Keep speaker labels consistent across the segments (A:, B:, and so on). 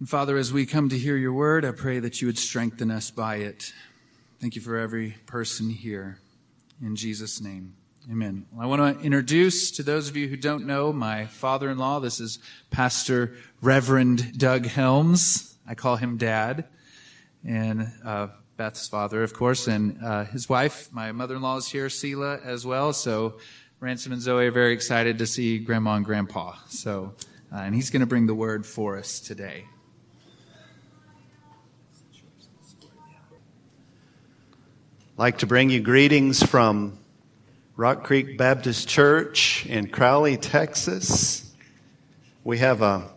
A: And Father, as we come to hear your word, I pray that you would strengthen us by it. Thank you for every person here. In Jesus' name, amen. I want to introduce to those of you who don't know my father in law. This is Pastor Reverend Doug Helms. I call him Dad. And uh, Beth's father, of course, and uh, his wife, my mother in law, is here, Sela, as well. So Ransom and Zoe are very excited to see Grandma and Grandpa. So, uh, and he's going to bring the word for us today.
B: Like to bring you greetings from Rock Creek Baptist Church in Crowley, Texas. We have a,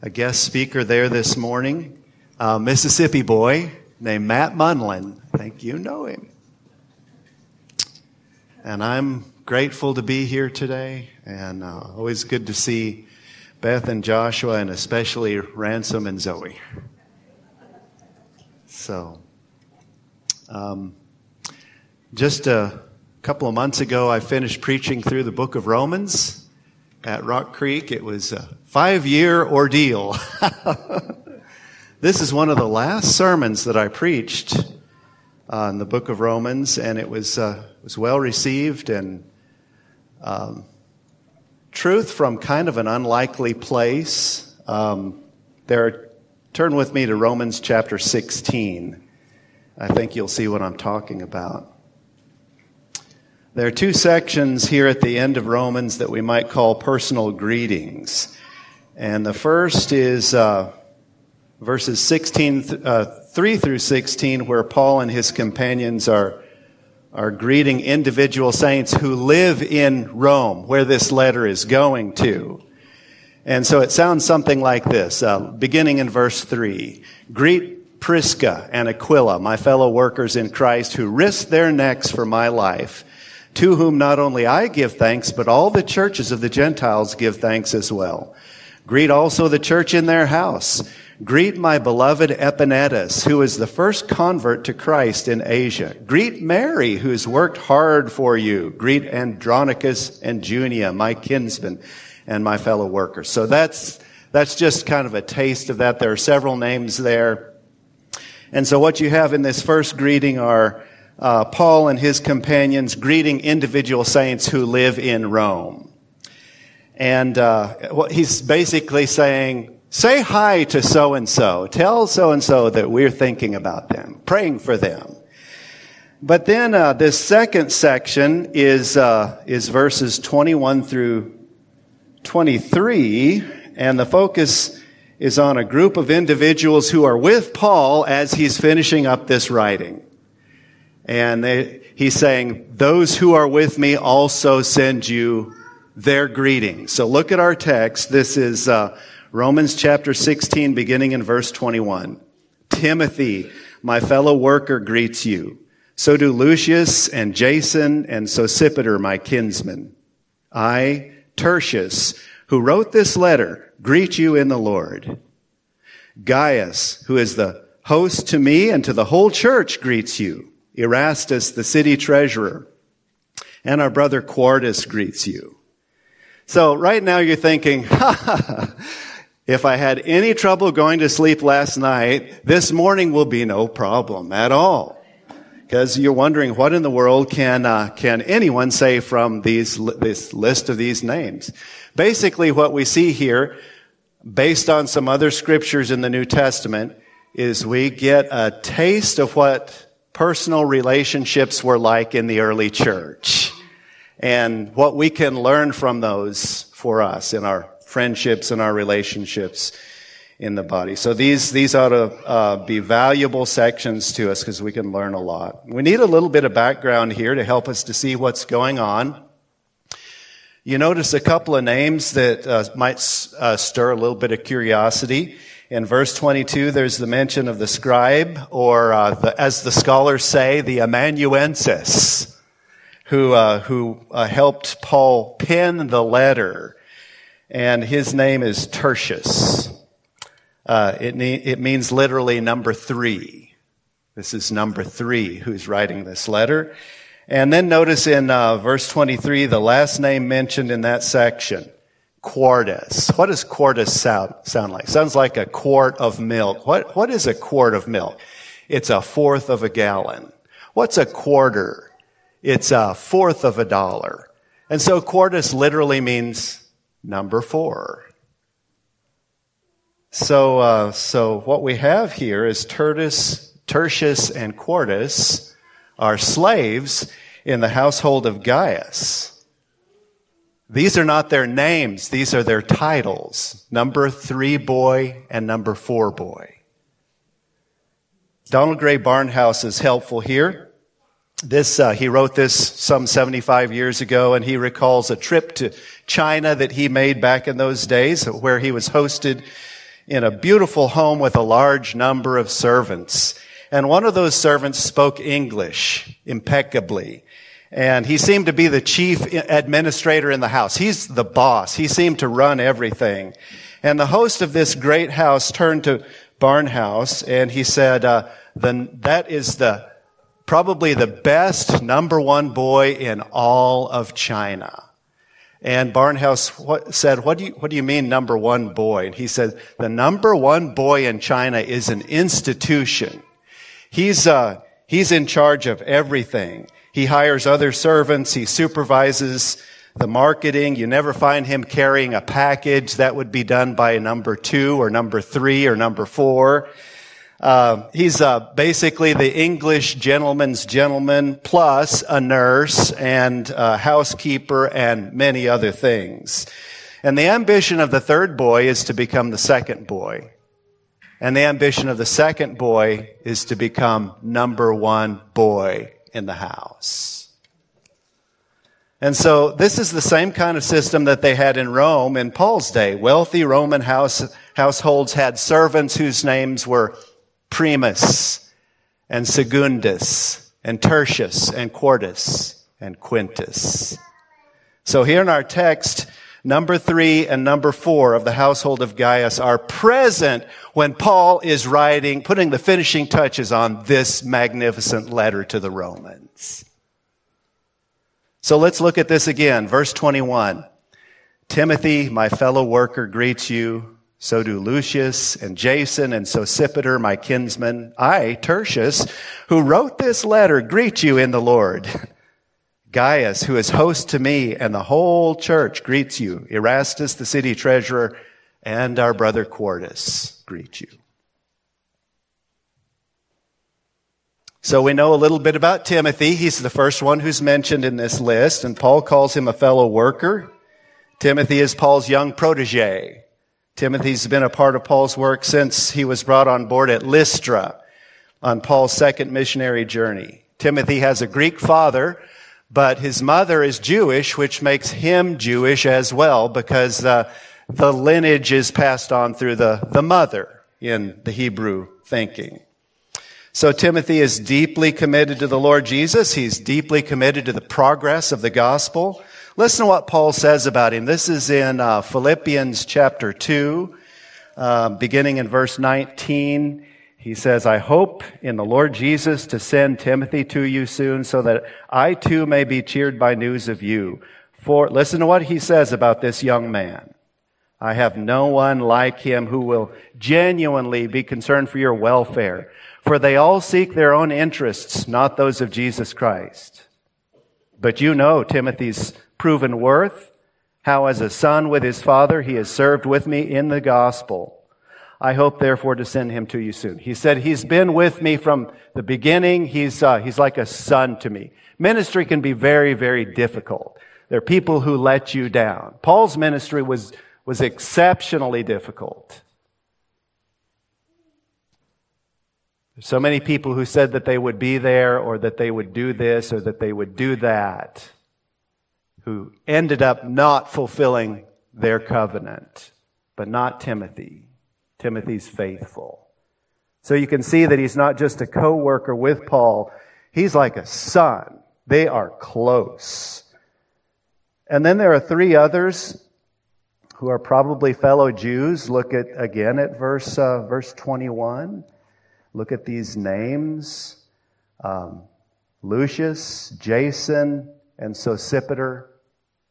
B: a guest speaker there this morning, a Mississippi boy named Matt Munlin. I think you know him. And I'm grateful to be here today, and uh, always good to see Beth and Joshua, and especially Ransom and Zoe. So, um, just a couple of months ago, I finished preaching through the book of Romans at Rock Creek. It was a five year ordeal. this is one of the last sermons that I preached on the book of Romans, and it was, uh, was well received and um, truth from kind of an unlikely place. Um, there, turn with me to Romans chapter 16. I think you'll see what I'm talking about. There are two sections here at the end of Romans that we might call personal greetings. And the first is uh, verses 16, uh, 3 through 16, where Paul and his companions are, are greeting individual saints who live in Rome, where this letter is going to. And so it sounds something like this, uh, beginning in verse 3. Greet Prisca and Aquila, my fellow workers in Christ, who risked their necks for my life to whom not only I give thanks, but all the churches of the Gentiles give thanks as well. Greet also the church in their house. Greet my beloved Epaenetus, who is the first convert to Christ in Asia. Greet Mary, who has worked hard for you. Greet Andronicus and Junia, my kinsmen and my fellow workers. So that's, that's just kind of a taste of that. There are several names there. And so what you have in this first greeting are uh, Paul and his companions greeting individual saints who live in Rome. And uh, he's basically saying, say hi to so and so. Tell so and so that we're thinking about them, praying for them. But then uh, this second section is uh, is verses 21 through 23, and the focus is on a group of individuals who are with Paul as he's finishing up this writing. And they, he's saying, those who are with me also send you their greetings. So look at our text. This is uh, Romans chapter 16, beginning in verse 21. Timothy, my fellow worker, greets you. So do Lucius and Jason and Sosipater, my kinsmen. I, Tertius, who wrote this letter, greet you in the Lord. Gaius, who is the host to me and to the whole church, greets you. Erastus, the city treasurer, and our brother Quartus greets you. So right now you're thinking, if I had any trouble going to sleep last night, this morning will be no problem at all. Because you're wondering what in the world can uh, can anyone say from these this list of these names? Basically, what we see here, based on some other scriptures in the New Testament, is we get a taste of what personal relationships were like in the early church and what we can learn from those for us in our friendships and our relationships in the body. So these, these ought to uh, be valuable sections to us because we can learn a lot. We need a little bit of background here to help us to see what's going on. You notice a couple of names that uh, might uh, stir a little bit of curiosity. In verse 22, there's the mention of the scribe, or uh, the, as the scholars say, the amanuensis, who uh, who uh, helped Paul pen the letter, and his name is Tertius. Uh, it it means literally number three. This is number three who's writing this letter, and then notice in uh, verse 23 the last name mentioned in that section, Quartus. What does quartus sound, sound like? Sounds like a quart of milk. What, what is a quart of milk? It's a fourth of a gallon. What's a quarter? It's a fourth of a dollar. And so quartus literally means number four. So, uh, so what we have here is Tertius, Tertius and Quartus are slaves in the household of Gaius. These are not their names, these are their titles. Number three boy and number four boy. Donald Grey Barnhouse is helpful here. This, uh, he wrote this some 75 years ago, and he recalls a trip to China that he made back in those days, where he was hosted in a beautiful home with a large number of servants. And one of those servants spoke English impeccably. And he seemed to be the chief administrator in the house. He's the boss. He seemed to run everything. And the host of this great house turned to Barnhouse and he said, uh, that is the, probably the best number one boy in all of China. And Barnhouse said, what do you, what do you mean number one boy? And he said, the number one boy in China is an institution. He's, uh, he's in charge of everything. He hires other servants. He supervises the marketing. You never find him carrying a package. That would be done by number two or number three or number four. Uh, he's uh, basically the English gentleman's gentleman plus a nurse and a housekeeper and many other things. And the ambition of the third boy is to become the second boy. And the ambition of the second boy is to become number one boy in the house. And so this is the same kind of system that they had in Rome in Paul's day. Wealthy Roman house, households had servants whose names were Primus and Secundus and Tertius and Quartus and Quintus. So here in our text, number three and number four of the household of Gaius are present when Paul is writing, putting the finishing touches on this magnificent letter to the Romans. So let's look at this again. Verse 21. Timothy, my fellow worker, greets you. So do Lucius and Jason and Sosipater, my kinsmen. I, Tertius, who wrote this letter, greet you in the Lord. Gaius, who is host to me and the whole church greets you. Erastus, the city treasurer, and our brother Quartus greet you. So we know a little bit about Timothy. He's the first one who's mentioned in this list, and Paul calls him a fellow worker. Timothy is Paul's young protege. Timothy's been a part of Paul's work since he was brought on board at Lystra on Paul's second missionary journey. Timothy has a Greek father but his mother is Jewish, which makes him Jewish as well because uh, the lineage is passed on through the, the mother in the Hebrew thinking. So Timothy is deeply committed to the Lord Jesus. He's deeply committed to the progress of the gospel. Listen to what Paul says about him. This is in uh, Philippians chapter 2, uh, beginning in verse 19. He says, I hope in the Lord Jesus to send Timothy to you soon so that I too may be cheered by news of you. For, listen to what he says about this young man. I have no one like him who will genuinely be concerned for your welfare. For they all seek their own interests, not those of Jesus Christ. But you know Timothy's proven worth, how as a son with his father he has served with me in the gospel. I hope, therefore, to send him to you soon. He said, He's been with me from the beginning. He's, uh, he's like a son to me. Ministry can be very, very difficult. There are people who let you down. Paul's ministry was, was exceptionally difficult. There's so many people who said that they would be there or that they would do this or that they would do that who ended up not fulfilling their covenant, but not Timothy. Timothy's faithful. So you can see that he's not just a co-worker with Paul. He's like a son. They are close. And then there are three others who are probably fellow Jews. Look at again at verse uh, verse 21. Look at these names: um, Lucius, Jason, and Sosipater.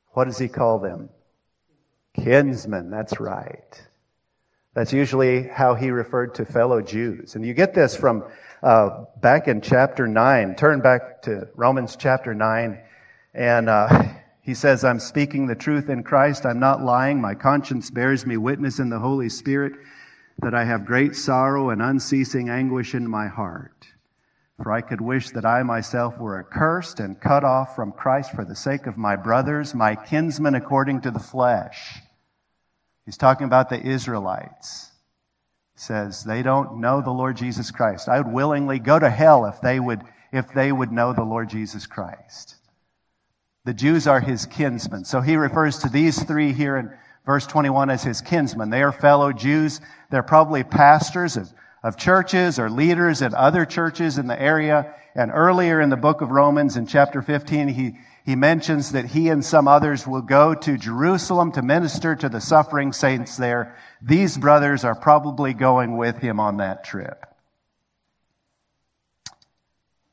B: What does he call them? Kinsmen. that's right. That's usually how he referred to fellow Jews. And you get this from uh, back in chapter 9. Turn back to Romans chapter 9. And uh, he says, I'm speaking the truth in Christ. I'm not lying. My conscience bears me witness in the Holy Spirit that I have great sorrow and unceasing anguish in my heart. For I could wish that I myself were accursed and cut off from Christ for the sake of my brothers, my kinsmen according to the flesh. He's talking about the Israelites. He says they don't know the Lord Jesus Christ. I would willingly go to hell if they would, if they would know the Lord Jesus Christ. The Jews are his kinsmen. So he refers to these three here in verse 21 as his kinsmen. They are fellow Jews. They're probably pastors of, of churches or leaders in other churches in the area. And earlier in the book of Romans in chapter 15, he, he mentions that he and some others will go to Jerusalem to minister to the suffering saints there. These brothers are probably going with him on that trip.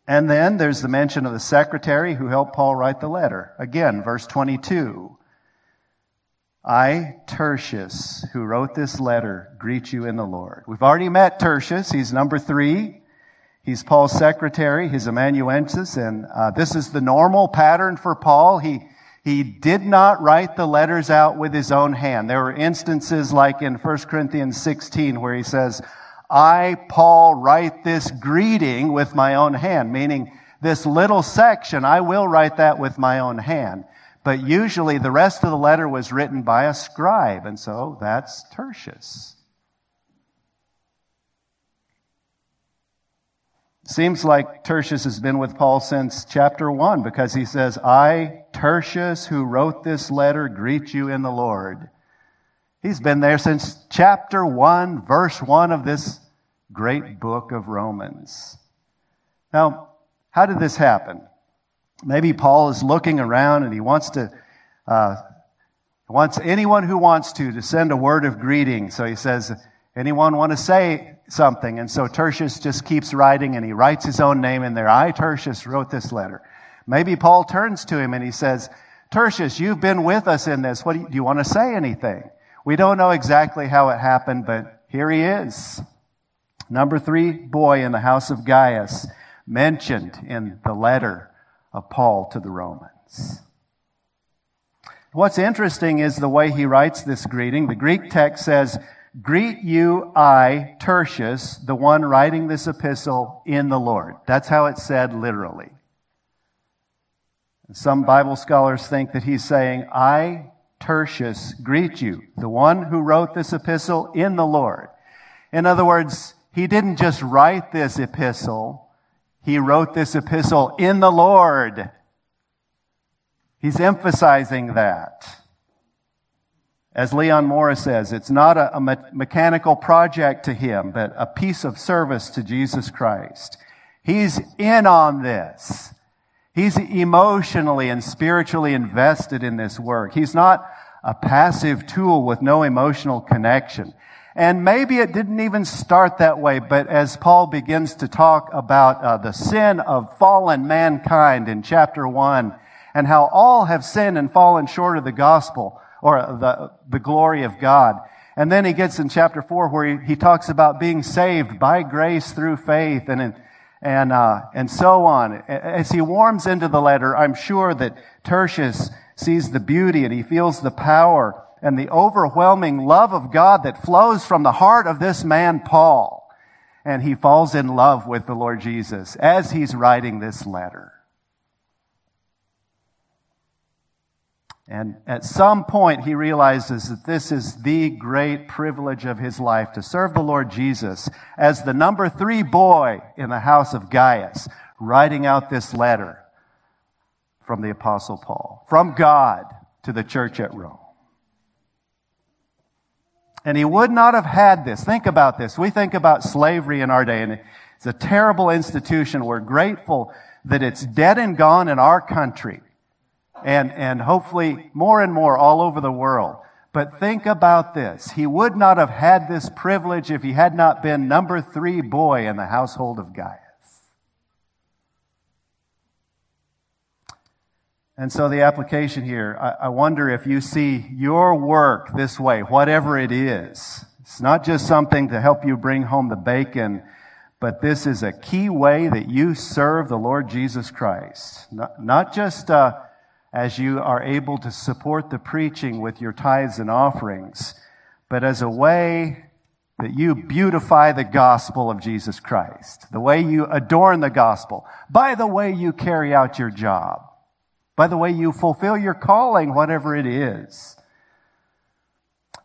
B: And then there's the mention of the secretary who helped Paul write the letter. Again, verse 22. I, Tertius, who wrote this letter, greet you in the Lord. We've already met Tertius. He's number three. He's Paul's secretary, his amanuensis, and uh, this is the normal pattern for Paul. He, he did not write the letters out with his own hand. There were instances like in 1 Corinthians 16 where he says, I, Paul, write this greeting with my own hand, meaning this little section, I will write that with my own hand. But usually the rest of the letter was written by a scribe, and so that's Tertius. Seems like Tertius has been with Paul since chapter 1 because he says, I, Tertius, who wrote this letter, greet you in the Lord. He's been there since chapter 1, verse 1 of this great book of Romans. Now, how did this happen? Maybe Paul is looking around and he wants to, uh, wants anyone who wants to, to send a word of greeting. So he says, anyone want to say something? And so Tertius just keeps writing and he writes his own name in there. I, Tertius, wrote this letter. Maybe Paul turns to him and he says, Tertius, you've been with us in this. What do you, do you want to say anything? We don't know exactly how it happened, but here he is. Number three boy in the house of Gaius, mentioned in the letter of Paul to the Romans. What's interesting is the way he writes this greeting. The Greek text says, Greet you, I, Tertius, the one writing this epistle in the Lord. That's how it's said literally. Some Bible scholars think that he's saying, I, Tertius greet you, the one who wrote this epistle in the Lord. In other words, he didn't just write this epistle, he wrote this epistle in the Lord. He's emphasizing that. As Leon Morris says, it's not a, a me- mechanical project to him, but a piece of service to Jesus Christ. He's in on this. He's emotionally and spiritually invested in this work. He's not a passive tool with no emotional connection. And maybe it didn't even start that way, but as Paul begins to talk about uh, the sin of fallen mankind in chapter one, and how all have sinned and fallen short of the gospel or the, the glory of God. And then he gets in chapter four where he, he talks about being saved by grace through faith and and, uh, and so on. As he warms into the letter, I'm sure that Tertius sees the beauty and he feels the power and the overwhelming love of God that flows from the heart of this man, Paul. And he falls in love with the Lord Jesus as he's writing this letter. And at some point, he realizes that this is the great privilege of his life to serve the Lord Jesus as the number three boy in the house of Gaius, writing out this letter from the Apostle Paul, from God to the church at Rome. And he would not have had this. Think about this. We think about slavery in our day, and it's a terrible institution. We're grateful that it's dead and gone in our country and, and hopefully more and more all over the world. But think about this. He would not have had this privilege if he had not been number three boy in the household of Gaius. And so the application here, I, I wonder if you see your work this way, whatever it is. It's not just something to help you bring home the bacon, but this is a key way that you serve the Lord Jesus Christ. Not, not just uh, as you are able to support the preaching with your tithes and offerings, but as a way that you beautify the gospel of Jesus Christ, the way you adorn the gospel, by the way you carry out your job, by the way you fulfill your calling, whatever it is.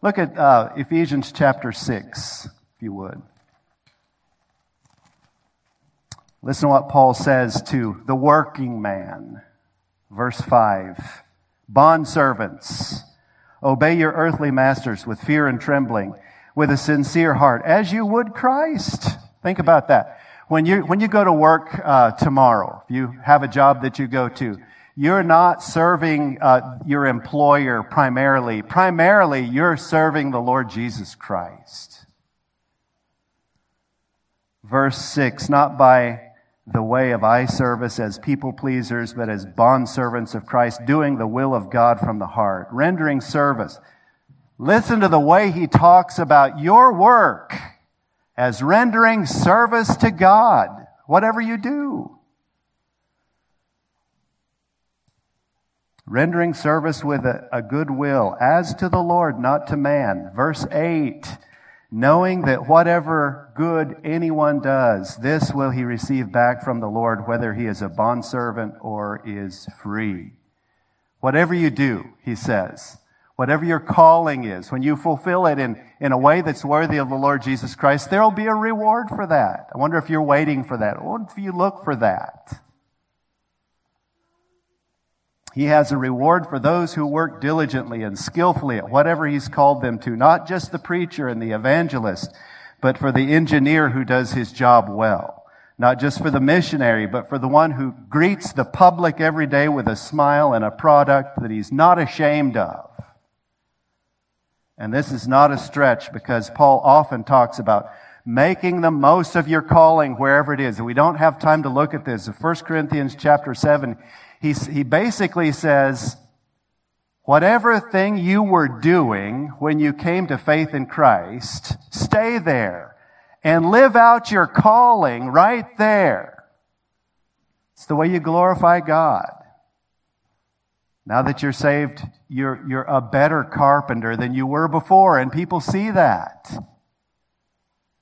B: Look at uh, Ephesians chapter 6, if you would. Listen to what Paul says to the working man. Verse 5 Bond servants, obey your earthly masters with fear and trembling with a sincere heart, as you would Christ. Think about that. When you, when you go to work uh, tomorrow, you have a job that you go to, you're not serving uh, your employer primarily. Primarily, you're serving the Lord Jesus Christ. Verse 6 Not by the way of eye service as people pleasers, but as bondservants of Christ, doing the will of God from the heart, rendering service Listen to the way he talks about your work as rendering service to God, whatever you do. Rendering service with a, a good will, as to the Lord, not to man. Verse 8 knowing that whatever good anyone does, this will he receive back from the Lord, whether he is a bondservant or is free. Whatever you do, he says, whatever your calling is, when you fulfill it in, in a way that's worthy of the Lord Jesus Christ, there will be a reward for that. I wonder if you're waiting for that. What if you look for that? He has a reward for those who work diligently and skillfully at whatever he's called them to, not just the preacher and the evangelist, but for the engineer who does his job well. Not just for the missionary, but for the one who greets the public every day with a smile and a product that he's not ashamed of. And this is not a stretch because Paul often talks about making the most of your calling wherever it is. And we don't have time to look at this. In 1 Corinthians chapter 7, he, he basically says, whatever thing you were doing when you came to faith in Christ, stay there and live out your calling right there. It's the way you glorify God. Now that you're saved, you're, you're a better carpenter than you were before, and people see that.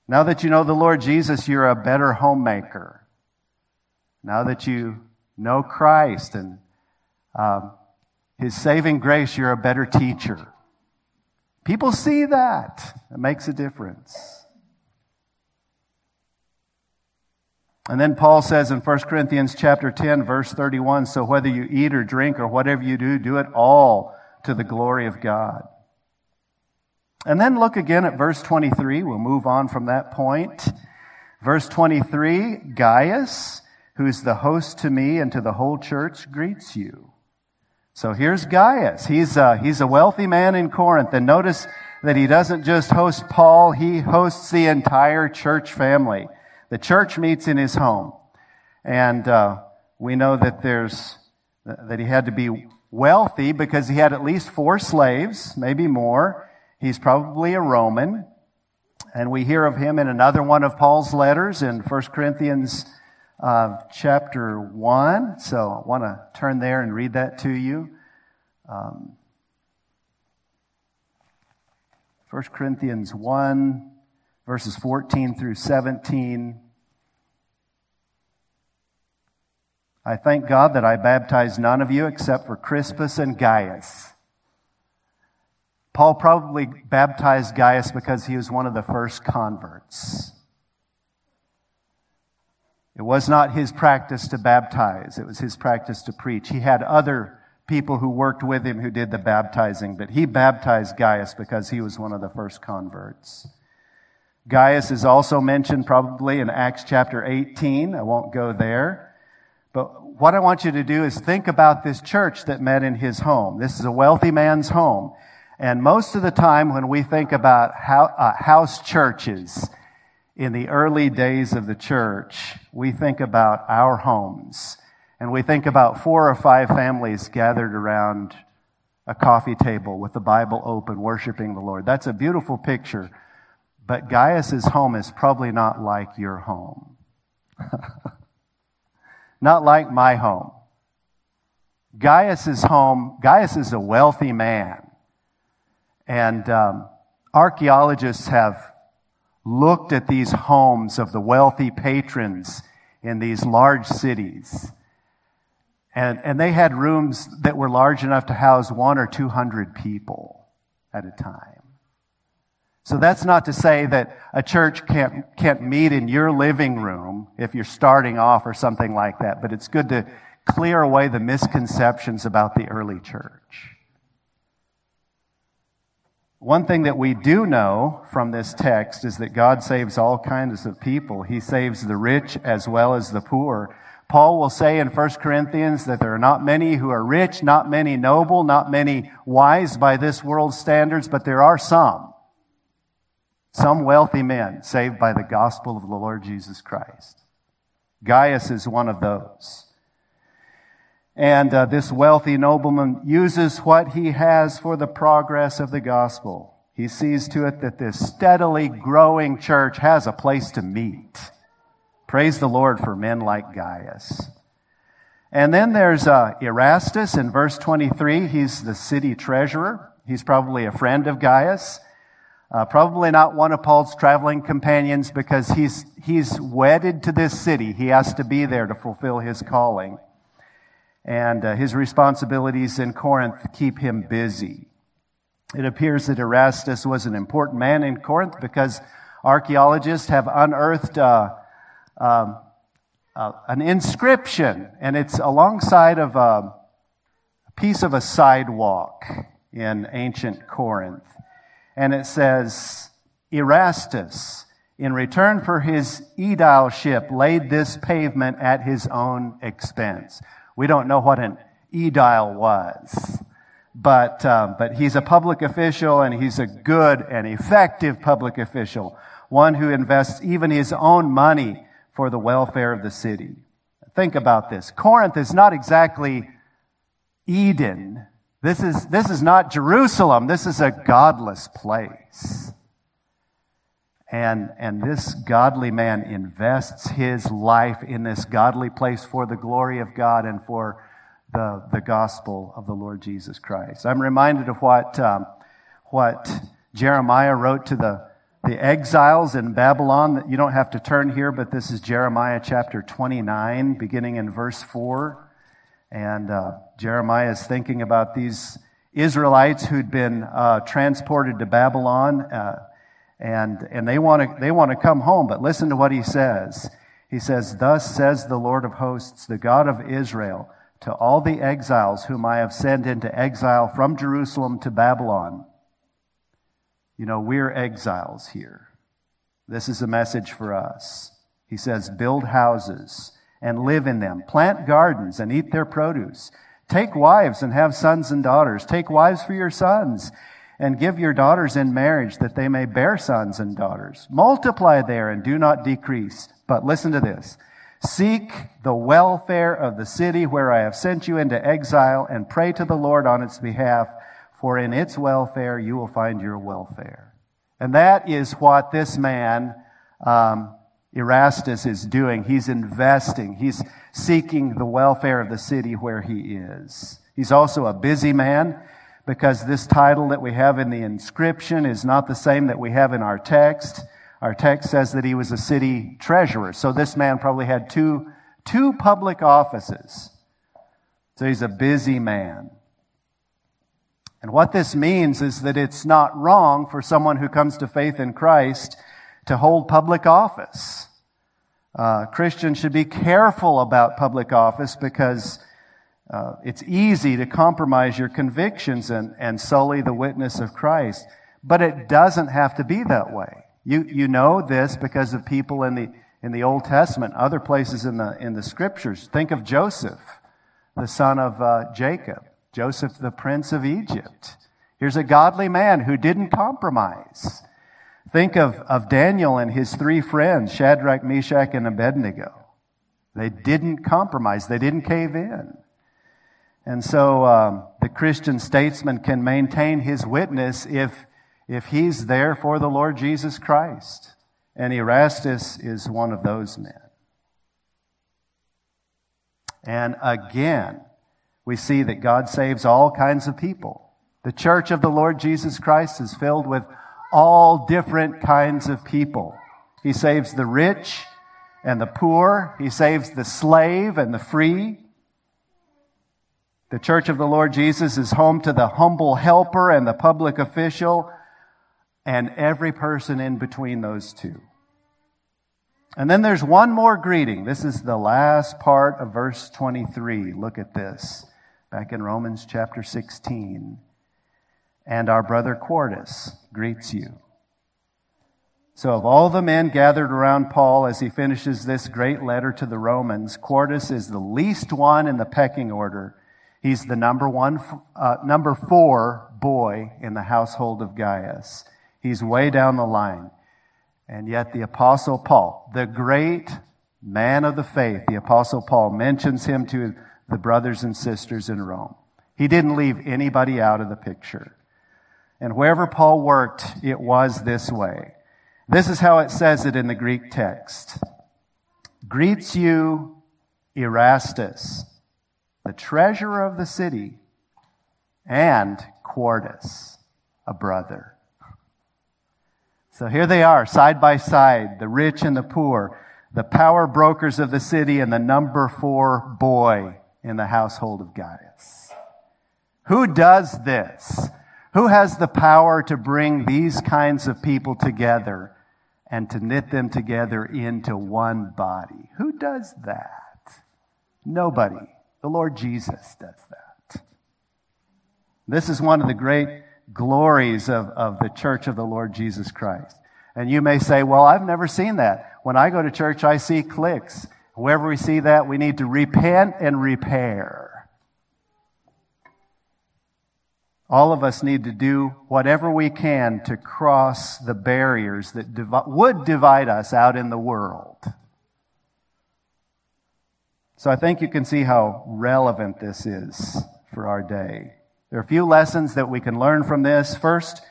B: Now that you know the Lord Jesus, you're a better homemaker. Now that you know Christ and um, His saving grace, you're a better teacher. People see that. It makes a difference. And then Paul says in 1 Corinthians chapter 10 verse 31, so whether you eat or drink or whatever you do, do it all to the glory of God. And then look again at verse 23. We'll move on from that point. Verse 23, Gaius, who's the host to me and to the whole church, greets you. So here's Gaius. He's a, he's a wealthy man in Corinth. And notice that he doesn't just host Paul, he hosts the entire church family. The church meets in his home. And uh, we know that there's that he had to be wealthy because he had at least four slaves, maybe more. He's probably a Roman. And we hear of him in another one of Paul's letters in 1 Corinthians uh, chapter 1. So I want to turn there and read that to you. Um, 1 Corinthians 1, verses 14 through 17. I thank God that I baptized none of you except for Crispus and Gaius. Paul probably baptized Gaius because he was one of the first converts. It was not his practice to baptize, it was his practice to preach. He had other people who worked with him who did the baptizing, but he baptized Gaius because he was one of the first converts. Gaius is also mentioned probably in Acts chapter 18. I won't go there. But what I want you to do is think about this church that met in his home. This is a wealthy man's home. And most of the time when we think about uh, house churches in the early days of the church, we think about our homes. and we think about four or five families gathered around a coffee table with the Bible open, worshiping the Lord. That's a beautiful picture. But Gaius's home is probably not like your home. not like my home. Gaius's home, Gaius is a wealthy man. And um, archaeologists have looked at these homes of the wealthy patrons in these large cities. And, and they had rooms that were large enough to house one or two hundred people at a time. So that's not to say that a church can't, can't meet in your living room if you're starting off or something like that, but it's good to clear away the misconceptions about the early church. One thing that we do know from this text is that God saves all kinds of people. He saves the rich as well as the poor. Paul will say in 1 Corinthians that there are not many who are rich, not many noble, not many wise by this world's standards, but there are some. Some wealthy men saved by the gospel of the Lord Jesus Christ. Gaius is one of those. And uh, this wealthy nobleman uses what he has for the progress of the gospel. He sees to it that this steadily growing church has a place to meet. Praise the Lord for men like Gaius. And then there's uh, Erastus in verse 23. He's the city treasurer. He's probably a friend of Gaius. Uh, probably not one of Paul's traveling companions because he's, he's wedded to this city. He has to be there to fulfill his calling and uh, his responsibilities in Corinth keep him busy. It appears that Erastus was an important man in Corinth because archaeologists have unearthed uh, um, uh, an inscription, and it's alongside of a, a piece of a sidewalk in ancient Corinth. And it says, Erastus, in return for his aedileship, laid this pavement at his own expense. We don't know what an aedile was. But, uh, but he's a public official and he's a good and effective public official, one who invests even his own money for the welfare of the city. Think about this. Corinth is not exactly Eden. This is, this is not Jerusalem. This is a godless place. And, and this godly man invests his life in this godly place for the glory of God and for the, the gospel of the Lord Jesus Christ. I'm reminded of what, um, what Jeremiah wrote to the, the exiles in Babylon. You don't have to turn here, but this is Jeremiah chapter 29, beginning in verse 4. And uh, Jeremiah is thinking about these Israelites who'd been uh, transported to Babylon. Uh, and, and they want to, they want to come home. But listen to what he says. He says, Thus says the Lord of hosts, the God of Israel, to all the exiles whom I have sent into exile from Jerusalem to Babylon. You know, we're exiles here. This is a message for us. He says, Build houses and live in them, plant gardens and eat their produce. Take wives and have sons and daughters. Take wives for your sons and give your daughters in marriage that they may bear sons and daughters. Multiply there and do not decrease. But listen to this. Seek the welfare of the city where I have sent you into exile and pray to the Lord on its behalf, for in its welfare you will find your welfare. And that is what this man, um, Erastus is doing. He's investing. He's seeking the welfare of the city where he is. He's also a busy man because this title that we have in the inscription is not the same that we have in our text. Our text says that he was a city treasurer. So this man probably had two, two public offices. So he's a busy man. And what this means is that it's not wrong for someone who comes to faith in Christ to hold public office. Uh, Christians should be careful about public office because uh, it's easy to compromise your convictions and, and sully the witness of Christ, but it doesn't have to be that way. You, you know this because of people in the, in the Old Testament, other places in the, in the scriptures. Think of Joseph, the son of uh, Jacob, Joseph, the prince of Egypt. Here's a godly man who didn't compromise. Think of, of Daniel and his three friends, Shadrach, Meshach, and Abednego. They didn't compromise. They didn't cave in. And so um, the Christian statesman can maintain his witness if, if he's there for the Lord Jesus Christ. And Erastus is one of those men. And again, we see that God saves all kinds of people. The church of the Lord Jesus Christ is filled with all different kinds of people. He saves the rich and the poor. He saves the slave and the free. The church of the Lord Jesus is home to the humble helper and the public official and every person in between those two. And then there's one more greeting. This is the last part of verse 23. Look at this. Back in Romans chapter 16. And our brother Quartus greets you. So, of all the men gathered around Paul as he finishes this great letter to the Romans, Quartus is the least one in the pecking order. He's the number one, uh, number four boy in the household of Gaius. He's way down the line. And yet the apostle Paul, the great man of the faith, the apostle Paul mentions him to the brothers and sisters in Rome. He didn't leave anybody out of the picture. And wherever Paul worked, it was this way. This is how it says it in the Greek text. Greets you Erastus, the treasurer of the city, and Quartus, a brother. So here they are, side by side, the rich and the poor, the power brokers of the city, and the number four boy in the household of Gaius. Who does this? Who has the power to bring these kinds of people together and to knit them together into one body? Who does that? Nobody. The Lord Jesus does that. This is one of the great glories of, of the church of the Lord Jesus Christ. And you may say, well, I've never seen that. When I go to church, I see cliques. Wherever we see that, we need to repent and repair. All of us need to do whatever we can to cross the barriers that divi- would divide us out in the world. So I think you can see how relevant this is for our day. There are a few lessons that we can learn from this. First,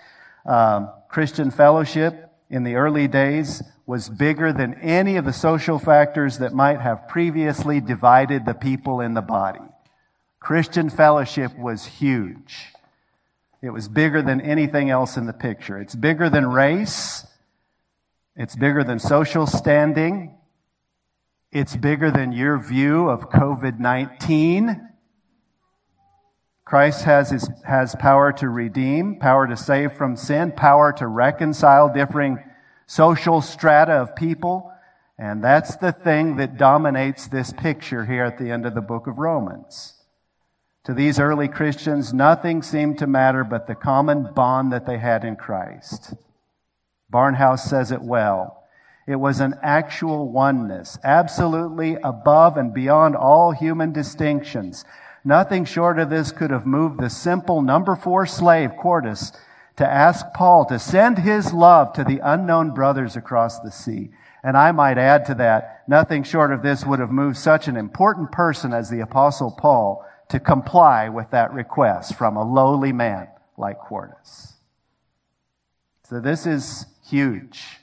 B: um, Christian fellowship in the early days was bigger than any of the social factors that might have previously divided the people in the body. Christian fellowship was huge. It was bigger than anything else in the picture. It's bigger than race. It's bigger than social standing. It's bigger than your view of COVID 19. Christ has, his, has power to redeem, power to save from sin, power to reconcile differing social strata of people. And that's the thing that dominates this picture here at the end of the book of Romans. To these early Christians, nothing seemed to matter but the common bond that they had in Christ. Barnhouse says it well. It was an actual oneness, absolutely above and beyond all human distinctions. Nothing short of this could have moved the simple number four slave, Quartus, to ask Paul to send his love to the unknown brothers across the sea. And I might add to that, nothing short of this would have moved such an important person as the apostle Paul to comply with that request from a lowly man like Quartus. So this is huge.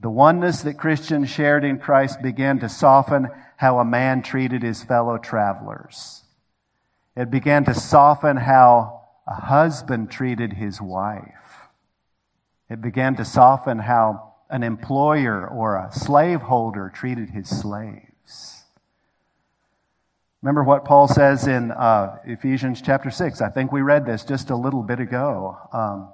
B: The oneness that Christians shared in Christ began to soften how a man treated his fellow travelers. It began to soften how a husband treated his wife. It began to soften how an employer or a slaveholder treated his slaves. Remember what Paul says in uh, Ephesians chapter 6. I think we read this just a little bit ago. Um,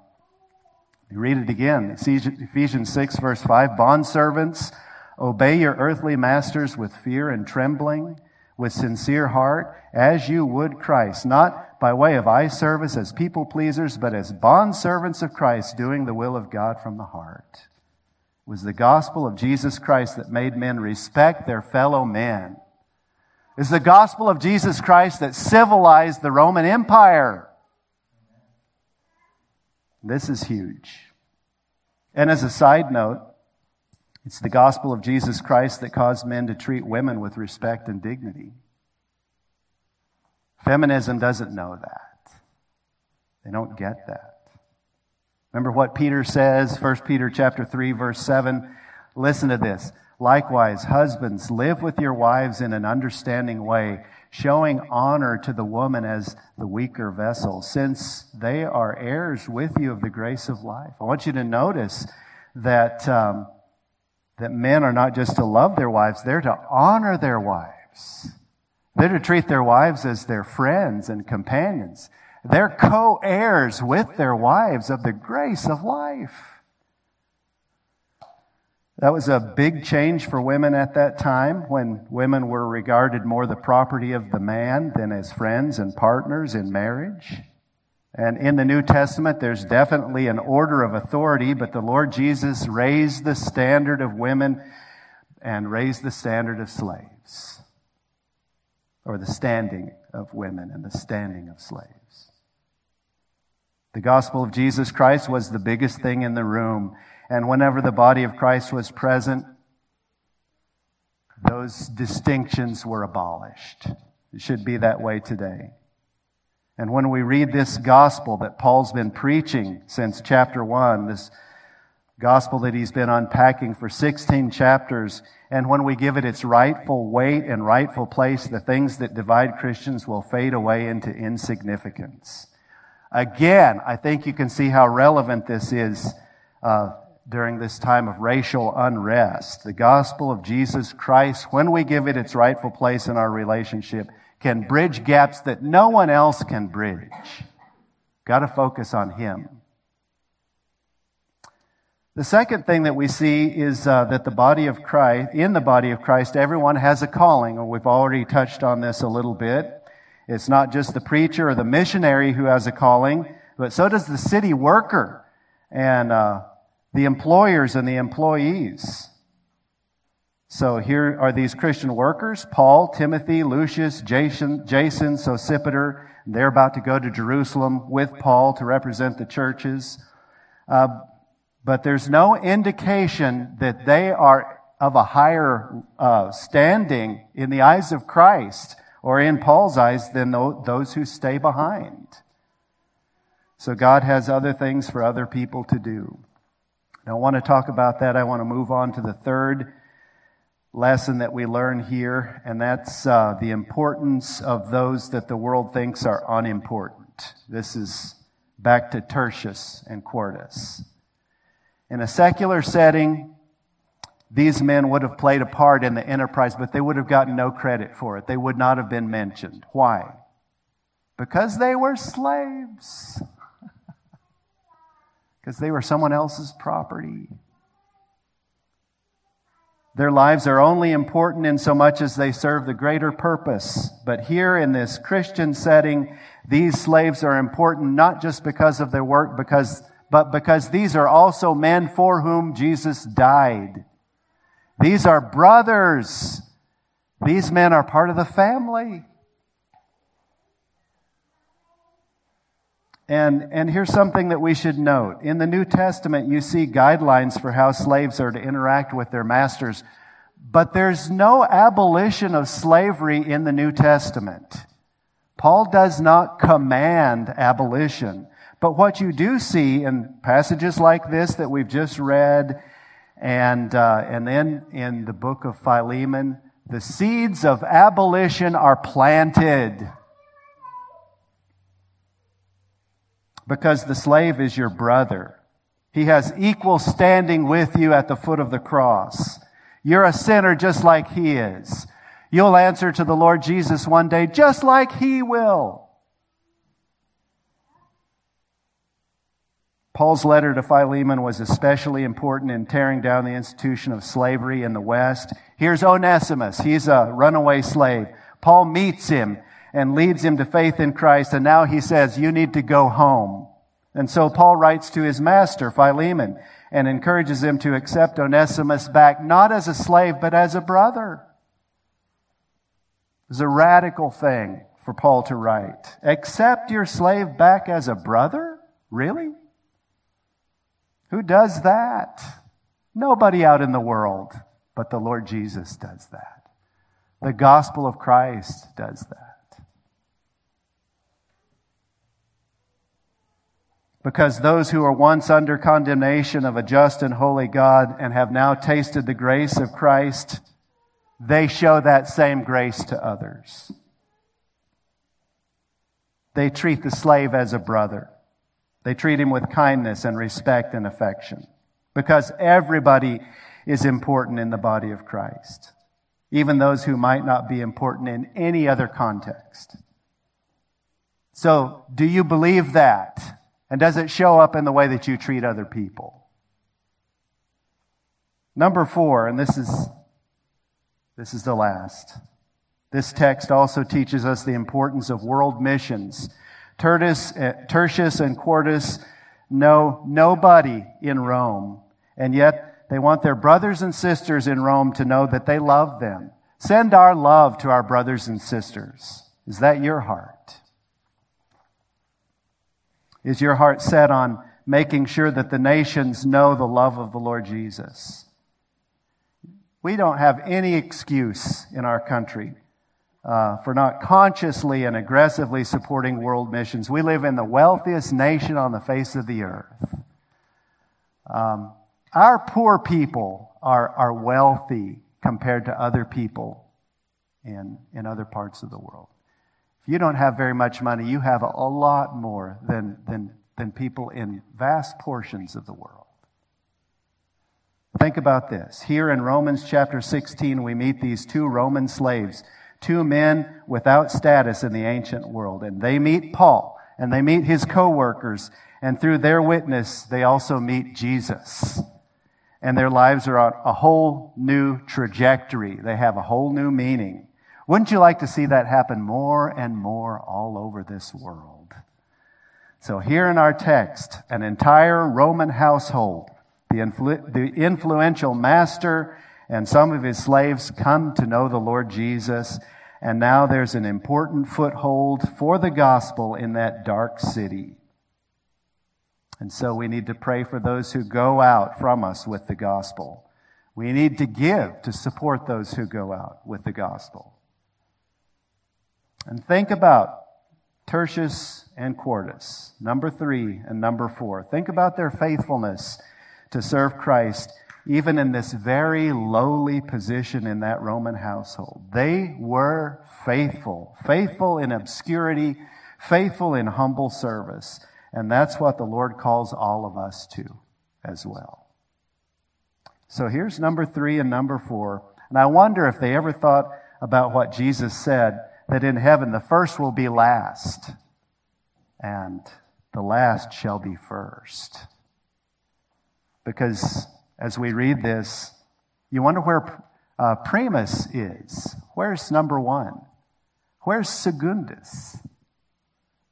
B: you read it again. Ephesians 6, verse 5. Bondservants, Obey your earthly masters with fear and trembling, with sincere heart, as you would Christ, not by way of eye service as people pleasers, but as bondservants of Christ, doing the will of God from the heart. It was the gospel of Jesus Christ that made men respect their fellow men. It's the gospel of Jesus Christ that civilized the Roman Empire. This is huge. And as a side note, It's the gospel of Jesus Christ that caused men to treat women with respect and dignity. Feminism doesn't know that. They don't get that. Remember what Peter says, 1 Peter chapter 3 verse 7. Listen to this. Likewise, husbands, live with your wives in an understanding way, showing honor to the woman as the weaker vessel, since they are heirs with you of the grace of life. I want you to notice that, um, that men are not just to love their wives, they're to honor their wives. They're to treat their wives as their friends and companions. They're co-heirs with their wives of the grace of life. That was a big change for women at that time when women were regarded more the property of the man than as friends and partners in marriage. And in the New Testament, there's definitely an order of authority, but the Lord Jesus raised the standard of women and raised the standard of slaves, or the standing of women and the standing of slaves. The gospel of Jesus Christ was the biggest thing in the room. And whenever the body of Christ was present, those distinctions were abolished. It should be that way today. And when we read this gospel that Paul's been preaching since chapter 1, this gospel that he's been unpacking for 16 chapters, and when we give it its rightful weight and rightful place, the things that divide Christians will fade away into insignificance. Again, I think you can see how relevant this is uh, during this time of racial unrest. The gospel of Jesus Christ, when we give it its rightful place in our relationship, can bridge gaps that no one else can bridge. Got to focus on Him. The second thing that we see is uh, that the body of Christ, in the body of Christ, everyone has a calling, we've already touched on this a little bit. It's not just the preacher or the missionary who has a calling, but so does the city worker. And uh, the employers and the employees. So here are these Christian workers Paul, Timothy, Lucius, Jason, Jason Sosipater. They're about to go to Jerusalem with Paul to represent the churches. Uh, but there's no indication that they are of a higher uh, standing in the eyes of Christ or in Paul's eyes than those who stay behind. So God has other things for other people to do. I want to talk about that. I want to move on to the third lesson that we learn here, and that's uh, the importance of those that the world thinks are unimportant. This is back to Tertius and Quartus. In a secular setting, these men would have played a part in the enterprise, but they would have gotten no credit for it. They would not have been mentioned. Why? Because they were slaves because they were someone else's property. Their lives are only important in so much as they serve the greater purpose. But here in this Christian setting, these slaves are important not just because of their work, because, but because these are also men for whom Jesus died. These are brothers. These men are part of the family. And, and here's something that we should note. In the New Testament, you see guidelines for how slaves are to interact with their masters, but there's no abolition of slavery in the New Testament. Paul does not command abolition. But what you do see in passages like this that we've just read, and, uh, and then in the book of Philemon, the seeds of abolition are planted. Because the slave is your brother. He has equal standing with you at the foot of the cross. You're a sinner just like he is. You'll answer to the Lord Jesus one day just like he will. Paul's letter to Philemon was especially important in tearing down the institution of slavery in the West. Here's Onesimus. He's a runaway slave. Paul meets him and leads him to faith in Christ. And now he says, you need to go home. And so Paul writes to his master, Philemon, and encourages him to accept Onesimus back, not as a slave, but as a brother. It's a radical thing for Paul to write. Accept your slave back as a brother? Really? Who does that? Nobody out in the world but the Lord Jesus does that. The gospel of Christ does that. Because those who were once under condemnation of a just and holy God and have now tasted the grace of Christ, they show that same grace to others. They treat the slave as a brother. They treat him with kindness and respect and affection because everybody is important in the body of Christ, even those who might not be important in any other context. So, do you believe that? And does it show up in the way that you treat other people? Number four, and this is, this is the last. This text also teaches us the importance of world missions. Tertius, uh, Tertius and Quartus know nobody in Rome, and yet they want their brothers and sisters in Rome to know that they love them. Send our love to our brothers and sisters. Is that your heart? Is your heart set on making sure that the nations know the love of the Lord Jesus? We don't have any excuse in our country uh, for not consciously and aggressively supporting world missions. We live in the wealthiest nation on the face of the earth. Um, our poor people are, are wealthy compared to other people in, in other parts of the world. You don't have very much money, you have a, a lot more than, than, than people in vast portions of the world. Think about this. Here in Romans chapter 16, we meet these two Roman slaves two men without status in the ancient world. And they meet Paul and they meet his co-workers. And through their witness, they also meet Jesus. And their lives are on a whole new trajectory. They have a whole new meaning. Wouldn't you like to see that happen more and more all over this world? So here in our text, an entire Roman household, the, influ- the influential master and some of his slaves come to know the Lord Jesus. And now there's an important foothold for the gospel in that dark city. And so we need to pray for those who go out from us with the gospel. We need to give to support those who go out with the gospel. And think about Tertius and Quartus, number three and number four. Think about their faithfulness to serve Christ even in this very lowly position in that Roman household. They were faithful, faithful in obscurity, faithful in humble service. And that's what the Lord calls all of us to as well. So here's number three and number four. And I wonder if they ever thought about what Jesus said that in heaven the first will be last and the last shall be first. Because as we read this, you wonder where uh, Primus is. Where's number one? Where's Secundus?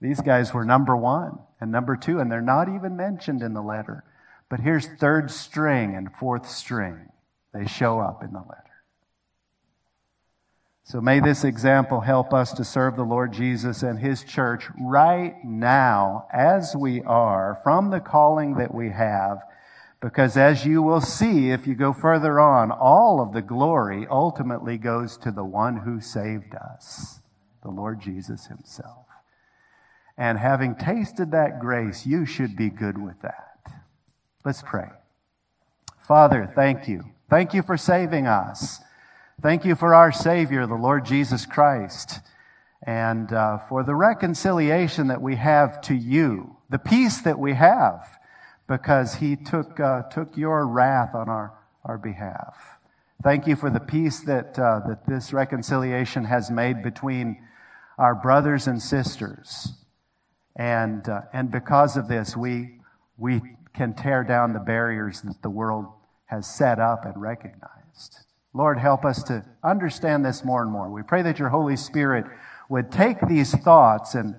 B: These guys were number one and number two, and they're not even mentioned in the letter. But here's third string and fourth string. They show up in the letter. So may this example help us to serve the Lord Jesus and His church right now as we are from the calling that we have because as you will see, if you go further on, all of the glory ultimately goes to the one who saved us, the Lord Jesus himself. And having tasted that grace, you should be good with that. Let's pray. Father, thank you. Thank you for saving us. Thank you for our Savior, the Lord Jesus Christ, and uh, for the reconciliation that we have to you, the peace that we have because he took, uh, took your wrath on our, our behalf. Thank you for the peace that, uh, that this reconciliation has made between our brothers and sisters. And, uh, and because of this, we, we can tear down the barriers that the world has set up and recognized. Lord, help us to understand this more and more. We pray that your Holy Spirit would take these thoughts and,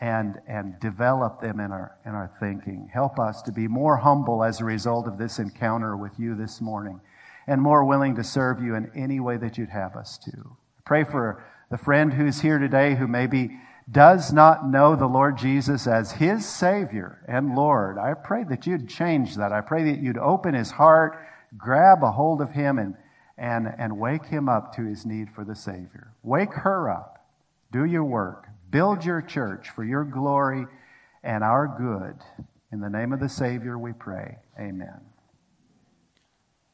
B: and, and develop them in our, in our thinking. Help us to be more humble as a result of this encounter with you this morning and more willing to serve you in any way that you'd have us to. Pray for the friend who's here today who maybe does not know the Lord Jesus as his Savior and Lord. I pray that you'd change that. I pray that you'd open his heart grab a hold of him and, and, and wake him up to his need for the Savior. Wake her up. Do your work. Build your church for your glory and our good. In the name of the Savior we pray. Amen.